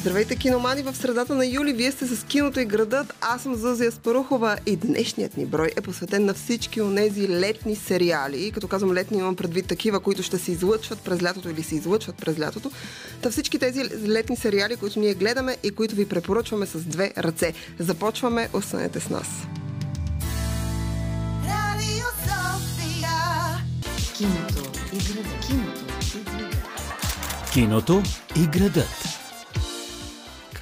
Здравейте, киномани! В средата на юли вие сте с киното и градът. Аз съм Зузия Спарухова и днешният ни брой е посветен на всички онези летни сериали. И като казвам летни, имам предвид такива, които ще се излъчват през лятото или се излъчват през лятото. Та всички тези летни сериали, които ние гледаме и които ви препоръчваме с две ръце. Започваме, останете с нас. Киното и градът. Киното и градът. Киното и градът.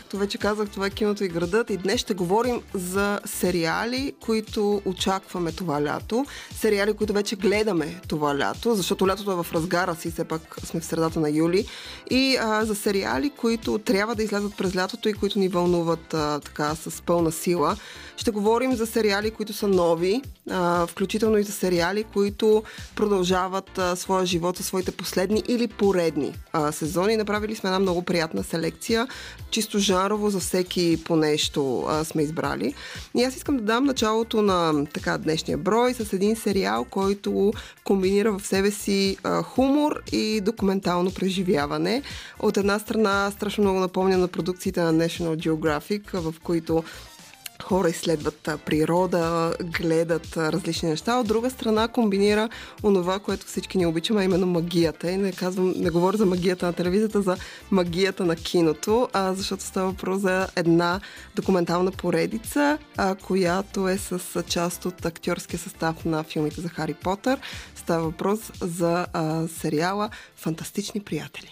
Както вече казах, това е киното и градът и днес ще говорим за сериали, които очакваме това лято. Сериали, които вече гледаме това лято, защото лятото е в разгара си, все пак сме в средата на юли. И а, за сериали, които трябва да излязат през лятото и които ни вълнуват а, така с пълна сила. Ще говорим за сериали, които са нови, а, включително и за сериали, които продължават а, своя живот със своите последни или поредни а, сезони. Направили сме една много приятна селекция, чисто жанрово за всеки по нещо а, сме избрали. И аз искам да дам началото на така днешния брой с един сериал, който комбинира в себе си а, хумор и документално преживяване. От една страна страшно много напомня на продукциите на National Geographic, в които хора изследват природа, гледат различни неща. От друга страна комбинира онова, което всички ни обичаме, именно магията. И не, казвам, не говоря за магията на телевизията, за магията на киното, а, защото става въпрос за една документална поредица, а, която е с част от актьорския състав на филмите за Хари Потър. Става въпрос за а, сериала Фантастични приятели.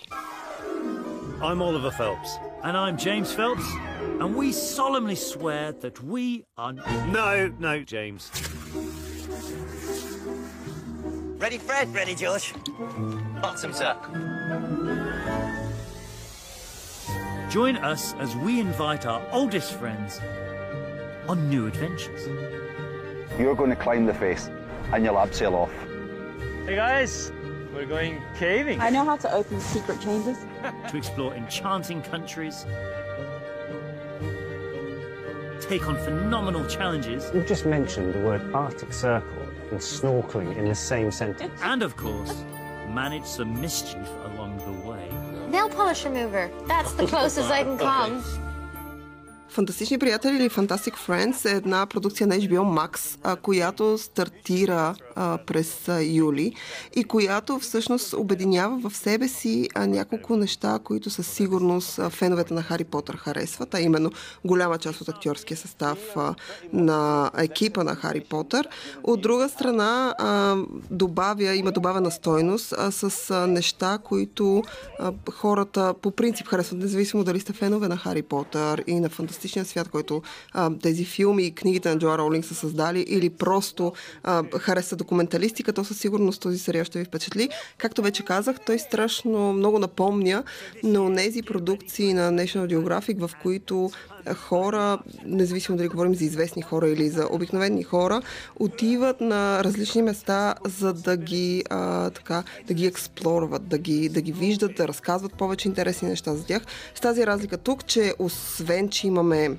I'm Oliver Phelps. And I'm James Phelps, and we solemnly swear that we are. No, no, James. Ready, Fred? Ready, George? Bottom up. Join us as we invite our oldest friends on new adventures. You're going to climb the face and you'll abseil off. Hey guys, we're going caving. I know how to open secret chambers. to explore enchanting countries, take on phenomenal challenges, You've just mentioned the word Arctic Circle and snorkeling in the same sentence. and of course, manage some mischief along the way. Nail polish remover. That's the closest I can come. Фантастични приятели или Fantastic Friends е една продукция на HBO Max, а, която стартира през юли и която всъщност обединява в себе си няколко неща, които със сигурност феновете на Хари Потър харесват, а именно голяма част от актьорския състав на екипа на Хари Потър. От друга страна а, добавя, има добавена стойност с неща, които хората по принцип харесват, независимо дали сте фенове на Хари Потър и на фантастичния свят, който тези филми и книгите на Джоа Роулинг са създали, или просто а, харесва документалистика, то със сигурност този сериал ще ви впечатли. Както вече казах, той страшно много напомня на тези продукции на National Geographic, в които хора, независимо дали говорим за известни хора или за обикновени хора, отиват на различни места, за да ги, а, така, да ги експлорват, да ги, да ги виждат, да разказват повече интересни неща за тях. С тази разлика тук, че освен, че имаме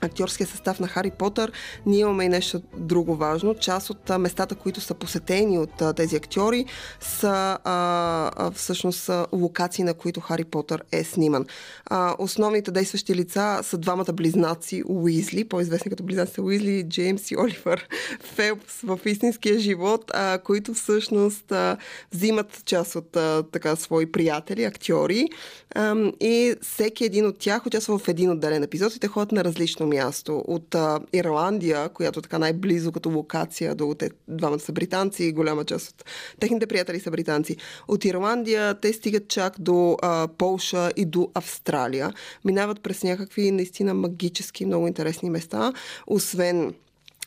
актьорския състав на Хари Потър, ние имаме и нещо друго важно. Част от местата, които са посетени от тези актьори, са а, всъщност локации, на които Хари Потър е сниман. А, основните действащи лица са двамата близнаци Уизли, по-известни като близнаците Уизли, Джеймс и Оливър Фелпс в истинския живот, а, които всъщност а, взимат част от а, така свои приятели, актьори а, и всеки един от тях участва в един отделен епизод и те ходят на различно място. От а, Ирландия, която така най-близо като локация до те двамата са британци и голяма част от техните приятели са британци. От Ирландия те стигат чак до а, Полша и до Австралия. Минават през някакви наистина магически много интересни места, освен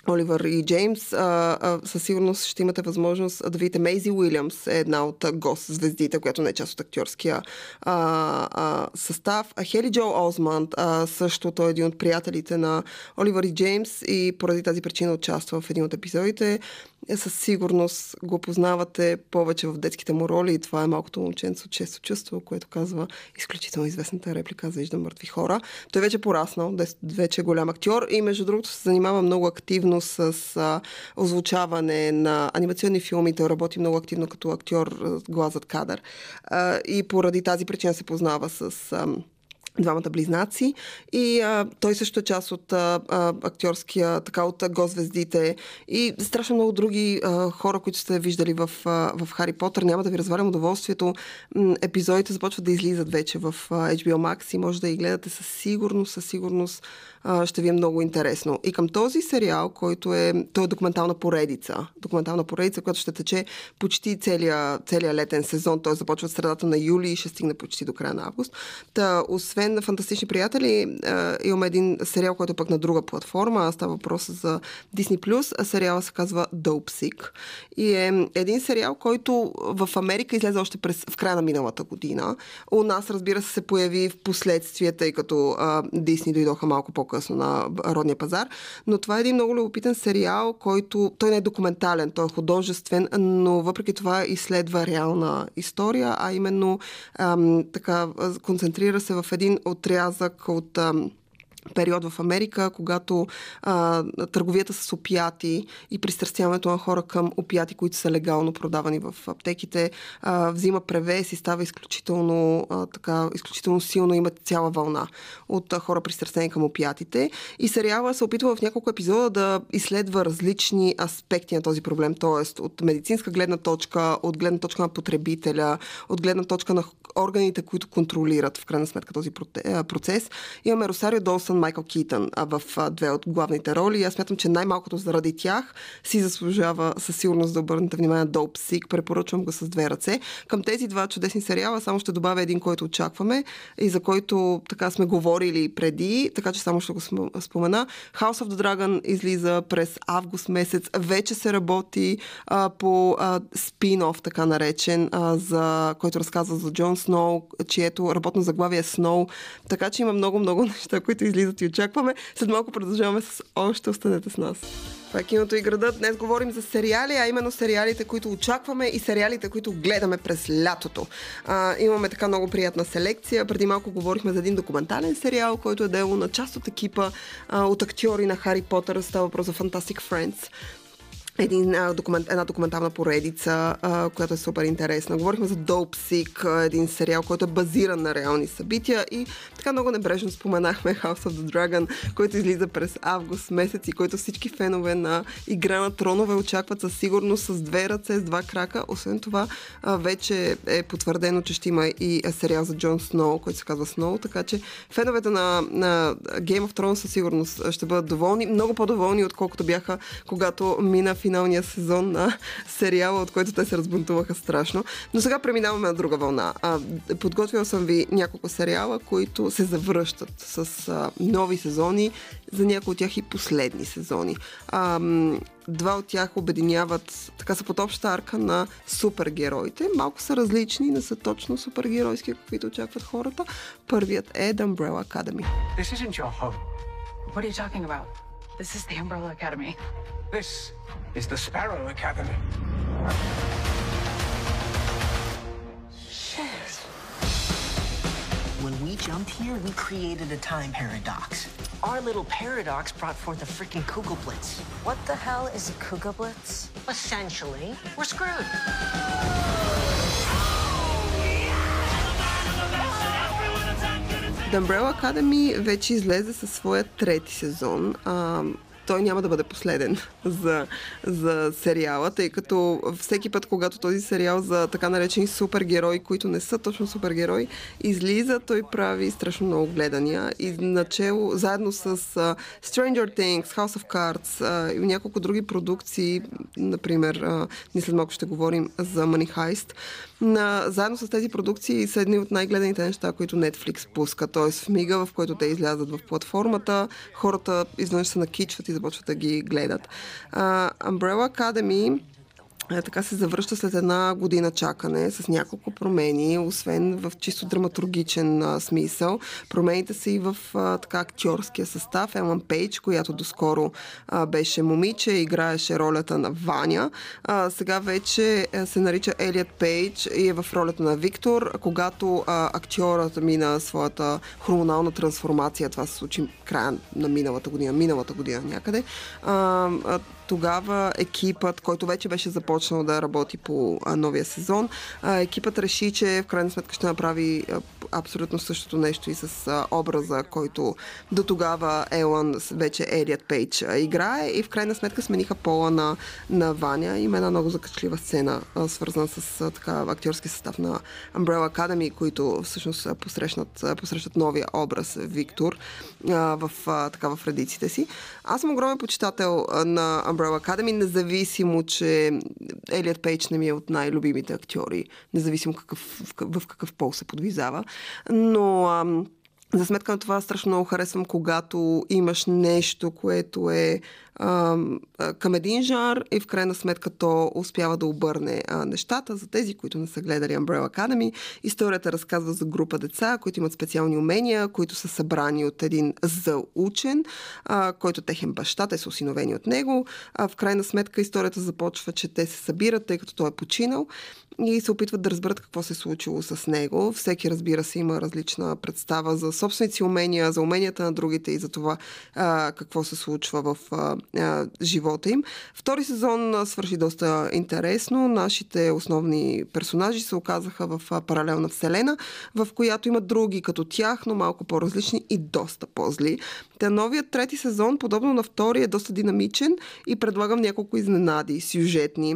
Оливър и Джеймс, а, а, със сигурност ще имате възможност да видите Мейзи Уилямс, е една от гост звездите, която не е част от актьорския а, а, състав. А Хели Джо Озманд, а, също той е един от приятелите на Оливър и Джеймс и поради тази причина участва в един от епизодите. Е, със сигурност го познавате повече в детските му роли и това е малкото момченце от шесто чувство, което казва изключително известната реплика за виждам мъртви хора. Той вече е пораснал, вече е голям актьор и между другото се занимава много активно с а, озвучаване на анимационни филми. Той работи много активно като актьор глазът кадър. А, и поради тази причина се познава с... А, двамата близнаци и а, той също е част от а, актьорския, така от гозвездите и страшно много други а, хора, които сте виждали в, а, в Хари Потър. Няма да ви развалям удоволствието. Епизодите започват да излизат вече в а, HBO Max и може да ги гледате със сигурност, със сигурност а, ще ви е много интересно. И към този сериал, който е, той е документална поредица, документална поредица, която ще тече почти целия, целия летен сезон, той започва от средата на юли и ще стигне почти до края на август. Та, освен на Фантастични приятели, имаме един сериал, който е пък на друга платформа, става въпрос за Disney+, а сериала се казва Dope Sick. И е един сериал, който в Америка излезе още през, в края на миналата година. У нас, разбира се, се появи в последствие, тъй като Дисни дойдоха малко по по-късно на родния пазар. Но това е един много любопитен сериал, който той не е документален, той е художествен, но въпреки това изследва реална история, а именно ам, така концентрира се в един отрязък от период в Америка, когато а, търговията с опияти и пристрастяването на хора към опияти, които са легално продавани в аптеките, а, взима превес и става изключително, а, така, изключително силно. Има цяла вълна от а, хора пристрастени към опиятите. И сериала се опитва в няколко епизода да изследва различни аспекти на този проблем, т.е. от медицинска гледна точка, от гледна точка на потребителя, от гледна точка на органите, които контролират в крайна сметка този процес. Имаме Росарио Долсън, Майкъл Китън в две от главните роли. Аз смятам, че най-малкото заради тях си заслужава със сигурност да обърнете внимание Dope Sick. Препоръчвам го с две ръце. Към тези два чудесни сериала само ще добавя един, който очакваме и за който така сме говорили преди, така че само ще го спомена. House of the Dragon излиза през август месец. Вече се работи а, по спин-оф, така наречен, а, за, който разказва за Джон Сноу, чието работно заглавие е Сноу. Така че има много-много неща, които излизат и очакваме. След малко продължаваме с още. Останете с нас. Това е киното и града. Днес говорим за сериали, а именно сериалите, които очакваме и сериалите, които гледаме през лятото. А, имаме така много приятна селекция. Преди малко говорихме за един документален сериал, който е дело на част от екипа а, от актьори на Хари Потър. Става въпрос за Fantastic Friends един, а, документ, една документална поредица, а, която е супер интересна. Говорихме за Dope Sick, един сериал, който е базиран на реални събития и така много небрежно споменахме House of the Dragon, който излиза през август месец и който всички фенове на Игра на тронове очакват със сигурност с две ръце, с два крака. Освен това, а, вече е потвърдено, че ще има и сериал за Джон Сноу, който се казва Сноу, така че феновете на, на Game of Thrones със сигурност ще бъдат доволни, много по-доволни, отколкото бяха, когато мина финалния сезон на сериала, от който те се разбунтуваха страшно. Но сега преминаваме на друга вълна. А, подготвила съм ви няколко сериала, които се завръщат с а, нови сезони, за някои от тях и последни сезони. А, два от тях обединяват, така са под обща арка на супергероите. Малко са различни, не са точно супергеройски, каквито очакват хората. Първият е The Umbrella Academy. This isn't your home. What are you talking about? This is the Umbrella Academy. This is the Sparrow Academy. Shit. When we jumped here, we created a time paradox. Our little paradox brought forth a freaking Kugelblitz. What the hell is a Kugelblitz? Essentially, we're screwed. The Umbrella Academy вече излезе със своя трети сезон. А, той няма да бъде последен за, за сериала, тъй като всеки път, когато този сериал за така наречени супергерои, които не са точно супергерои, излиза, той прави страшно много гледания. И начало, заедно с uh, Stranger Things, House of Cards uh, и няколко други продукции, например, uh, ние след малко ще говорим за Money Heist, на, заедно с тези продукции са едни от най-гледаните неща, които Netflix пуска. Т.е. в мига, в който те излязат в платформата, хората изведнъж се накичват и започват да ги гледат. Uh, Umbrella Academy така се завръща след една година чакане с няколко промени, освен в чисто драматургичен а, смисъл. Промените са и в а, така актьорския състав. Елън Пейдж, която доскоро а, беше момиче, играеше ролята на Ваня. А, сега вече се нарича Елият Пейдж и е в ролята на Виктор. Когато а, актьорът мина своята хормонална трансформация, това се случи края на миналата година, миналата година някъде, а, а, тогава екипът, който вече беше започнал да работи по новия сезон, екипът реши, че в крайна сметка ще направи абсолютно същото нещо и с образа, който до тогава Елън, вече Елият Пейдж, играе и в крайна сметка смениха пола на, на Ваня. Има една много закачлива сцена, свързана с така, актьорски състав на Umbrella Academy, които всъщност посрещнат, посрещат новия образ Виктор в, така, в редиците си. Аз съм огромен почитател на Umbrella Academy, независимо, че Елият Пейдж не ми е от най-любимите актьори, независимо какъв, в, какъв пол се подвизава. Но ам, за сметка на това страшно много харесвам, когато имаш нещо, което е към един жанр и в крайна сметка то успява да обърне нещата. За тези, които не са гледали Umbrella Academy, историята разказва за група деца, които имат специални умения, които са събрани от един заучен, който техен баща, те са осиновени от него. В крайна сметка историята започва, че те се събират, тъй като той е починал и се опитват да разберат какво се е случило с него. Всеки, разбира се, има различна представа за собствените си умения, за уменията на другите и за това какво се случва в а, живота им. Втори сезон а, свърши доста интересно. Нашите основни персонажи се оказаха в а, паралелна вселена, в която има други като тях, но малко по-различни и доста по-зли. Та новият трети сезон, подобно на втори, е доста динамичен и предлагам няколко изненади, сюжетни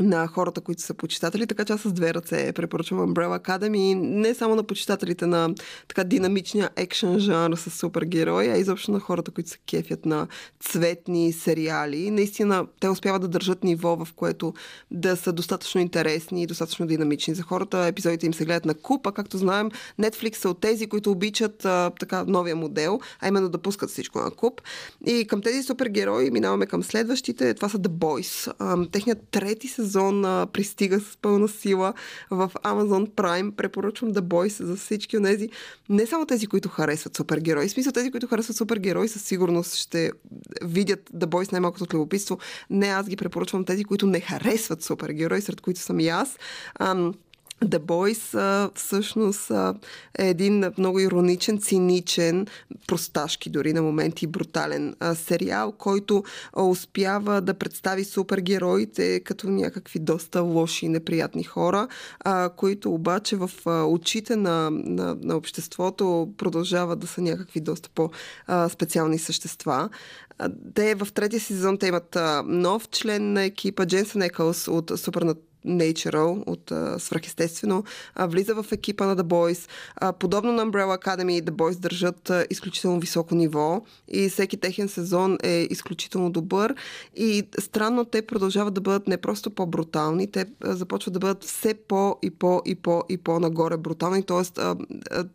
на хората, които са почитатели, така че аз с две ръце препоръчвам Umbrella Academy не само на почитателите на така динамичния екшен жанр с супергерои, а изобщо на хората, които се кефят на цветни сериали. Наистина, те успяват да държат ниво, в което да са достатъчно интересни и достатъчно динамични за хората. Епизодите им се гледат на куп, а както знаем, Netflix са от тези, които обичат а, така новия модел, а именно да пускат всичко на куп. И към тези супергерои минаваме към следващите. Това са The Boys. А, техният трети сезон сезон а, пристига с пълна сила в Amazon Prime. Препоръчвам The Boys за всички от тези, не само тези, които харесват супергерои. В смисъл тези, които харесват супергерои, със сигурност ще видят The Boys най-малкото от любопитство. Не, аз ги препоръчвам тези, които не харесват супергерои, сред които съм и аз. Ам, The Boys а, всъщност а, е един много ироничен, циничен, просташки дори на моменти брутален а, сериал, който а, успява да представи супергероите като някакви доста лоши и неприятни хора, а, които обаче в а, очите на, на, на обществото продължават да са някакви доста по-специални същества. Те в третия сезон те имат а, нов член на екипа, Дженсен Екълс от Супернат Natural от uh, Свръхестествено, uh, влиза в екипа на The Boys. Uh, подобно на Umbrella Academy, The Boys държат uh, изключително високо ниво и всеки техен сезон е изключително добър и странно те продължават да бъдат не просто по-брутални, те uh, започват да бъдат все по и по и по и по-нагоре брутални, т.е.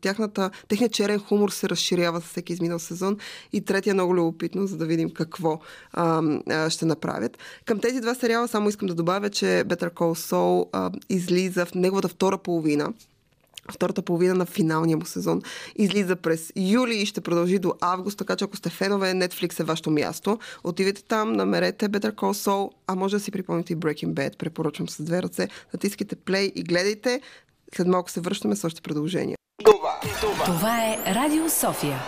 Тяхната, техният черен хумор се разширява с всеки изминал сезон и третия е много любопитно, за да видим какво uh, uh, ще направят. Към тези два сериала само искам да добавя, че Better Call Сол а, излиза в неговата втора половина втората половина на финалния му сезон. Излиза през юли и ще продължи до август, така че ако сте фенове, Netflix е вашето място. Отивайте там, намерете Better Call Saul, а може да си припомните и Breaking Bad. Препоръчвам с две ръце. Натискайте play и гледайте. След малко се връщаме с още продължения. Това, това. е Радио София.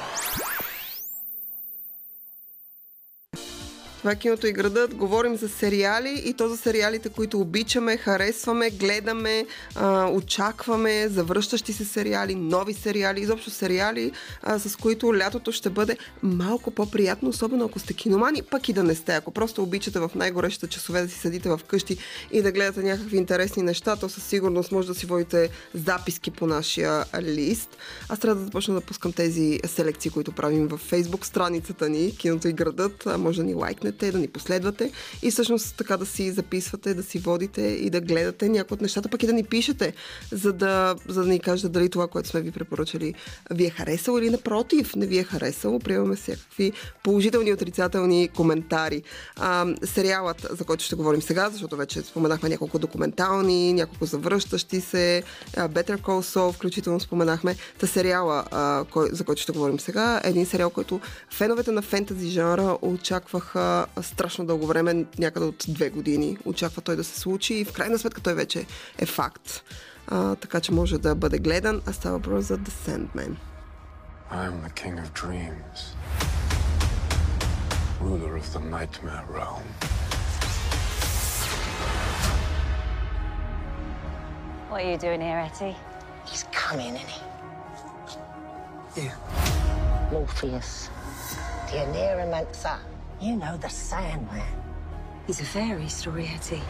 Това е киното и градът. Говорим за сериали и то за сериалите, които обичаме, харесваме, гледаме, а, очакваме, завръщащи се сериали, нови сериали, изобщо сериали, а, с които лятото ще бъде малко по-приятно, особено ако сте киномани, пък и да не сте. Ако просто обичате в най-горещите часове да си седите в къщи и да гледате някакви интересни неща, то със сигурност може да си водите записки по нашия лист. Аз трябва да започна да пускам тези селекции, които правим в Facebook страницата ни, киното и градът. Може да ни лайкнете слушате, да ни последвате и всъщност така да си записвате, да си водите и да гледате някои от нещата, пък и да ни пишете, за да, за да ни кажете дали това, което сме ви препоръчали, ви е харесало или напротив, не ви е харесало. Приемаме всякакви положителни и отрицателни коментари. А, сериалът, за който ще говорим сега, защото вече споменахме няколко документални, няколко завръщащи се, Better Call Saul, включително споменахме. Та сериала, а, кой, за който ще говорим сега, е един сериал, който феновете на фентази жанра очакваха страшно дълго време, някъде от две години. Очаква той да се случи и в крайна сметка той вече е факт. А, така че може да бъде гледан, а става въпрос за The Sandman. I am the king of dreams. Ruler of the nightmare realm. What are you doing here, Etty? He's coming, isn't he? Yeah. Morpheus. The Aneromancer. You know, the Sandman. He's a fairy story, Hetty.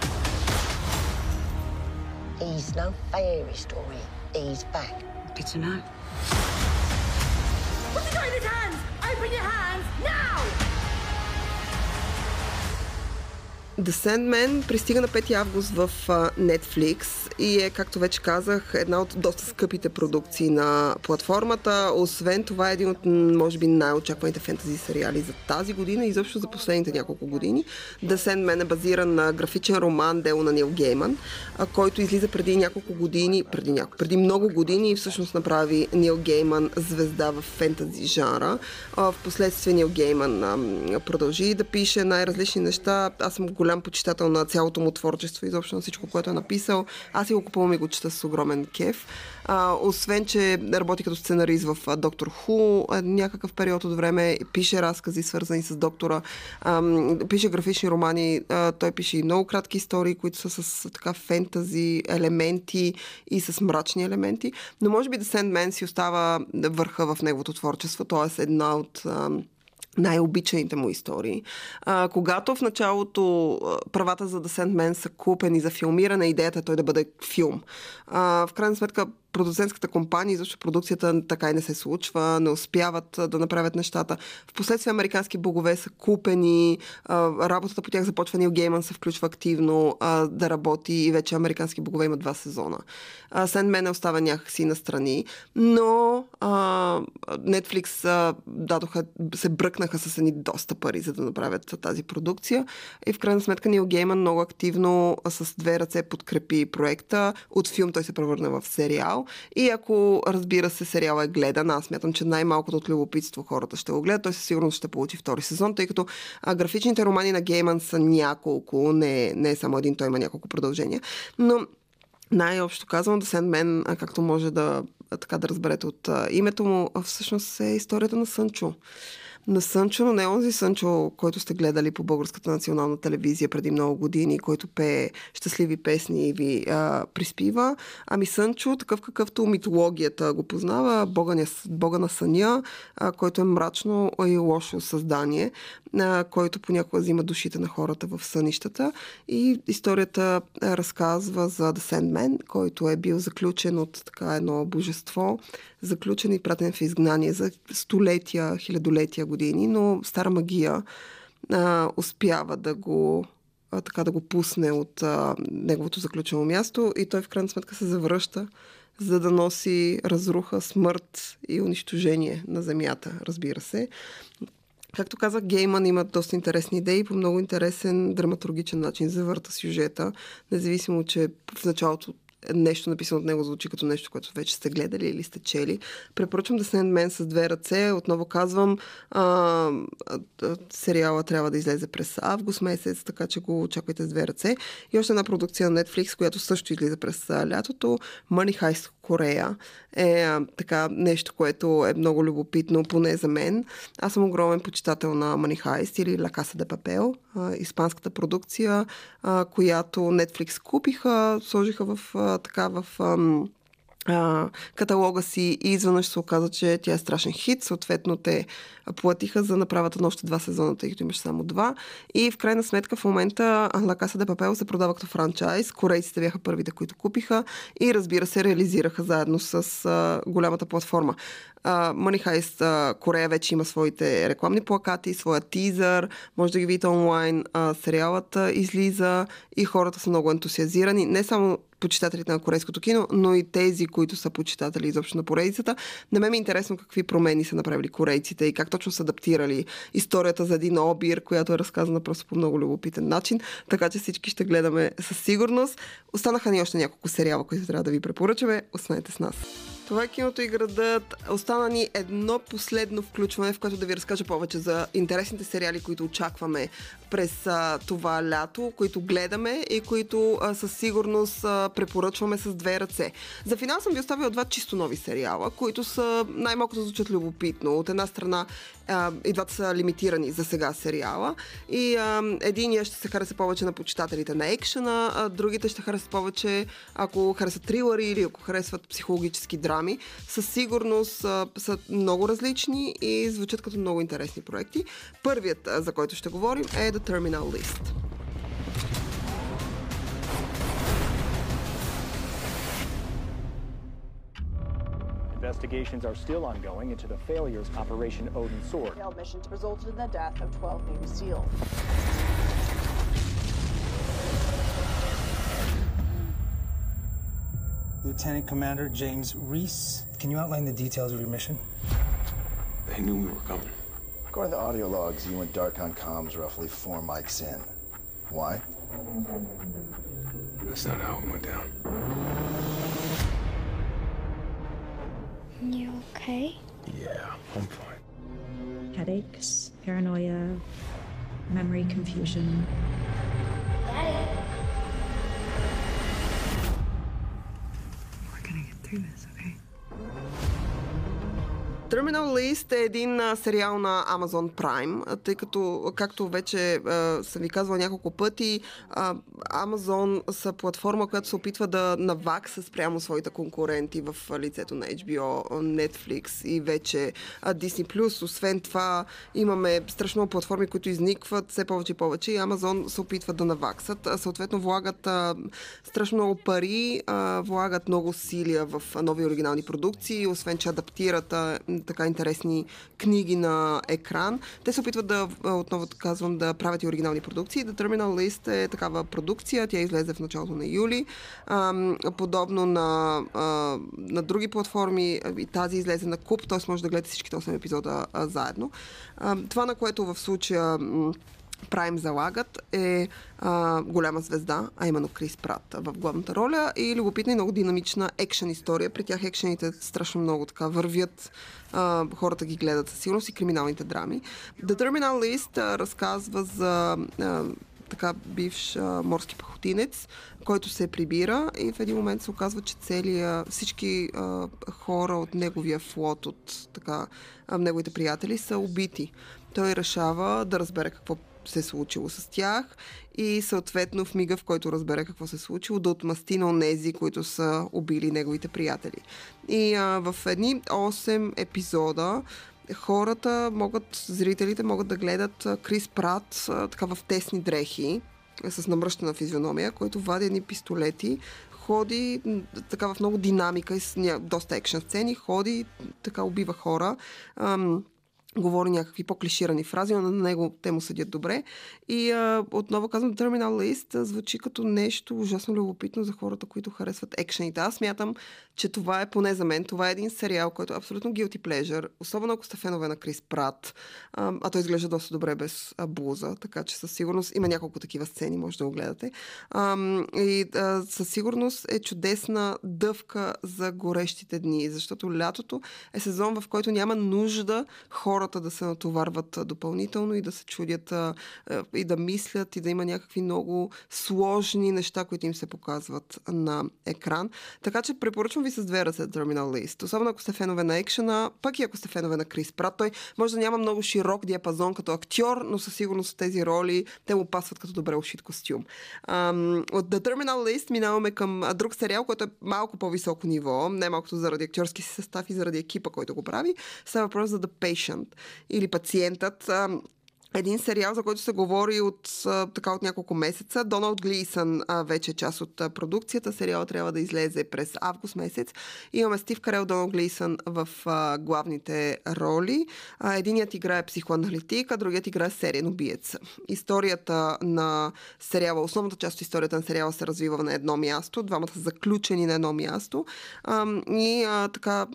He's no fairy story. He's back. Good to know. What's he got in his hands? Open your hands now! The Sandman пристига на 5 август в Netflix и е, както вече казах, една от доста скъпите продукции на платформата. Освен това е един от, може би, най-очакваните фентази сериали за тази година и изобщо за последните няколко години. The Sandman е базиран на графичен роман дело на Нил Гейман, който излиза преди няколко години, преди, няколко, преди много години и всъщност направи Нил Гейман звезда в фентази жанра. А, в последствие Нил Гейман продължи да пише най-различни неща. Аз съм голям почитател на цялото му творчество, изобщо на всичко, което е написал. Аз си го купувам и го чета с огромен кеф. А, освен, че работи като сценарист в Доктор Ху някакъв период от време, пише разкази, свързани с доктора, а, пише графични романи, а, той пише и много кратки истории, които са с така фентази елементи и с мрачни елементи. Но може би The Sandman си остава върха в неговото творчество, т.е. една от... А, най-обичаните му истории. А, когато в началото правата за The Sandman са купени за филмиране, идеята е той да бъде филм. А, в крайна сметка продуцентската компания, защото продукцията така и не се случва, не успяват да направят нещата. Впоследствие американски богове са купени, работата по тях започва, Нил Гейман се включва активно да работи и вече американски богове има два сезона. Сендмен е остава някакси настрани, но Netflix дадоха, се бръкнаха с едни доста пари, за да направят тази продукция и в крайна сметка Нил Гейман много активно с две ръце подкрепи проекта. От филм той се превърна в сериал и ако, разбира се, сериал е гледан, аз смятам, че най-малкото от любопитство хората ще го гледат, той със сигурност ще получи втори сезон, тъй като а, графичните романи на Гейман са няколко, не, не е само един, той има няколко продължения. Но най-общо казвам, да Sandman, както може да, така да разберете от а, името му, всъщност е историята на Сънчо на Сънчо, но не онзи Сънчо, който сте гледали по Българската национална телевизия преди много години, който пее щастливи песни и ви а, приспива. Ами Сънчо, такъв какъвто митологията го познава, бога, бога на съня, а, който е мрачно и лошо създание, а, който понякога взима душите на хората в сънищата. И историята разказва за The Sandman, който е бил заключен от така едно божество, заключен и пратен в изгнание за столетия, хилядолетия години, но стара магия а, успява да го така да го пусне от а, неговото заключено място и той в крайна сметка се завръща за да носи разруха, смърт и унищожение на земята, разбира се. Както казах, Гейман има доста интересни идеи по много интересен драматургичен начин завърта сюжета, независимо, че в началото нещо написано от него звучи като нещо, което вече сте гледали или сте чели. Препоръчвам да се мен с две ръце. Отново казвам, а, сериала трябва да излезе през август месец, така че го очаквайте с две ръце. И още една продукция на Netflix, която също излиза през лятото. Money Heist Корея е така нещо, което е много любопитно, поне за мен. Аз съм огромен почитател на Heist или La Casa de Papel, испанската продукция, която Netflix купиха, сложиха в а, така в... а, каталога си и изведнъж се оказа, че тя е страшен хит. Съответно, те платиха за направата на още два сезона, тъй като имаше само два. И в крайна сметка в момента La Casa de Papel се продава като франчайз. Корейците бяха първите, които купиха и разбира се реализираха заедно с а, голямата платформа. Money Корея вече има своите рекламни плакати, своя тизър, може да ги видите онлайн. Uh, сериалът излиза и хората са много ентусиазирани. Не само почитателите на корейското кино, но и тези, които са почитатели изобщо на поредицата. На мен ми е интересно какви промени са направили корейците и как точно са адаптирали историята за един обир, която е разказана просто по много любопитен начин. Така че всички ще гледаме със сигурност. Останаха ни още няколко сериала, които трябва да ви препоръчаме. Останете с нас. Това е киното и градът. Остана ни едно последно включване, в което да ви разкажа повече за интересните сериали, които очакваме през а, това лято, които гледаме и които а, със сигурност а, препоръчваме с две ръце. За финал съм ви оставила два чисто нови сериала, които са най-малкото звучат любопитно. От една страна а, и двата са лимитирани за сега сериала и а, единия ще се хареса повече на почитателите на екшена, а другите ще харесат повече ако харесват трилъри или ако харесват психологически драми. Със сигурност а, са много различни и звучат като много интересни проекти. Първият, а, за който ще говорим е The Terminal List. Investigations are still ongoing into the failures of Operation Odin Sword. Failed mission resulted in the death of 12 Navy SEALs. Lieutenant Commander James Reese, can you outline the details of your mission? They knew we were coming. According to audio logs, you went dark on comms roughly four mics in. Why? That's not how it went down. You okay? Yeah, I'm fine. Headaches, paranoia, memory confusion. okay? Terminal List е един а, сериал на Amazon Prime, тъй като, както вече а, съм ви казвала няколко пъти, а, Amazon са платформа, която се опитва да навакса спрямо своите конкуренти в лицето на HBO, Netflix и вече а, Disney+. Освен това, имаме страшно платформи, които изникват все повече и повече и Amazon се опитват да наваксат. А, съответно, влагат а, страшно много пари, а, влагат много усилия в нови оригинални продукции, освен че адаптират така интересни книги на екран. Те се опитват да, отново казвам, да правят и оригинални продукции. The Terminal List е такава продукция, тя излезе в началото на юли. Ам, подобно на, а, на други платформи, и тази излезе на куп, т.е. може да гледате всичките 8 епизода а, заедно. А, това, на което в случая Прайм залагат е а, голяма звезда, а именно Крис Прат в главната роля и любопитна и много динамична екшен история. При тях екшените страшно много така вървят, а, хората ги гледат със сигурност и криминалните драми. The Terminal List а, разказва за а, така бивш а, морски пехотинец, който се прибира и в един момент се оказва, че целия, всички а, хора от неговия флот, от така, а, неговите приятели са убити. Той решава да разбере какво се е случило с тях и съответно в мига, в който разбере какво се е случило, да отмъсти на онези, които са убили неговите приятели. И а, в едни 8 епизода хората могат, зрителите могат да гледат Крис Прат а, така в тесни дрехи, с намръщена физиономия, който вади едни пистолети, ходи така в много динамика и с доста екшен сцени, ходи, така убива хора. Ам, говори някакви по-клиширани фрази, но на него те му съдят добре. И а, отново казвам, Terminal List звучи като нещо ужасно любопитно за хората, които харесват екшените. Аз смятам, че това е поне за мен. Това е един сериал, който е абсолютно guilty pleasure, особено ако сте фенове на Крис Прат, а, а той изглежда доста добре без блуза, така че със сигурност има няколко такива сцени, може да го гледате. А, и а, със сигурност е чудесна дъвка за горещите дни, защото лятото е сезон, в който няма нужда хора хората да се натоварват допълнително и да се чудят и да мислят и да има някакви много сложни неща, които им се показват на екран. Така че препоръчвам ви с две ръце Terminal List. Особено ако сте фенове на екшена, пък и ако сте фенове на Крис Прат. Той може да няма много широк диапазон като актьор, но със сигурност тези роли те му пасват като добре ушит костюм. Ам, от The Terminal List минаваме към друг сериал, който е малко по-високо ниво, не малкото заради актьорски си състав и заради екипа, който го прави. Става въпрос за The Patient или пациентът един сериал, за който се говори от, така, от няколко месеца. Доналд Глисън вече е част от продукцията. Сериалът трябва да излезе през август месец. Имаме Стив Карел, Доналд Глисън в главните роли. Единият играе психоаналитик, а другият играе сериен убиец. Историята на сериала, основната част от историята на сериала се развива на едно място. Двамата са заключени на едно място. И така,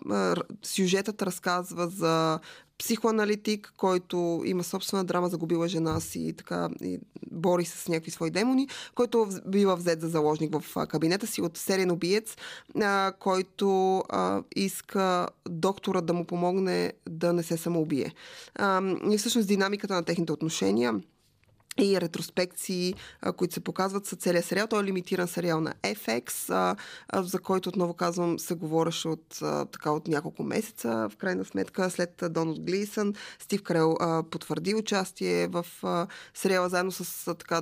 сюжетът разказва за психоаналитик, който има собствена драма, загубила жена си и така и бори се с някакви свои демони, който бива взет за заложник в кабинета си от сериен убиец, а, който а, иска доктора да му помогне да не се самоубие. А, и всъщност динамиката на техните отношения и ретроспекции, а, които се показват са целият сериал. Той е лимитиран сериал на FX, а, а, за който отново казвам се говореше от, а, така, от няколко месеца. В крайна сметка след Доналд Глисън, Стив Карел а, потвърди участие в а, сериала заедно с а, така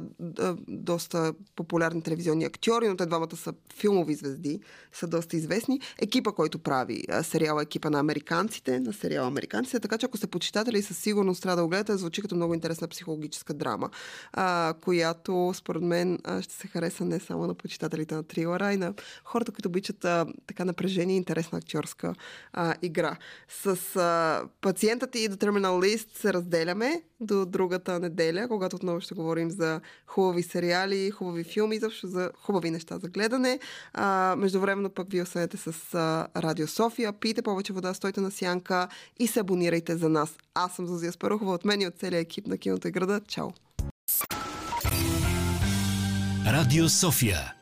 доста популярни телевизионни актьори, но те двамата са филмови звезди, са доста известни. Екипа, който прави а, сериала, екипа на американците, на сериала Американците, така че ако сте почитатели, със сигурност трябва да го гледате, звучи като много интересна психологическа драма а, която според мен а, ще се хареса не само на почитателите на трилъра, и на хората, които обичат а, така напрежение и интересна актьорска а, игра. С а, пациентът и The Terminal List се разделяме до другата неделя, когато отново ще говорим за хубави сериали, хубави филми, защо за хубави неща за гледане. А, междувременно пък ви останете с а, Радио София. Пийте повече вода, стойте на сянка и се абонирайте за нас. Аз съм Зазия Спарухова от мен и от целия екип на Киното и града. Чао! Радио София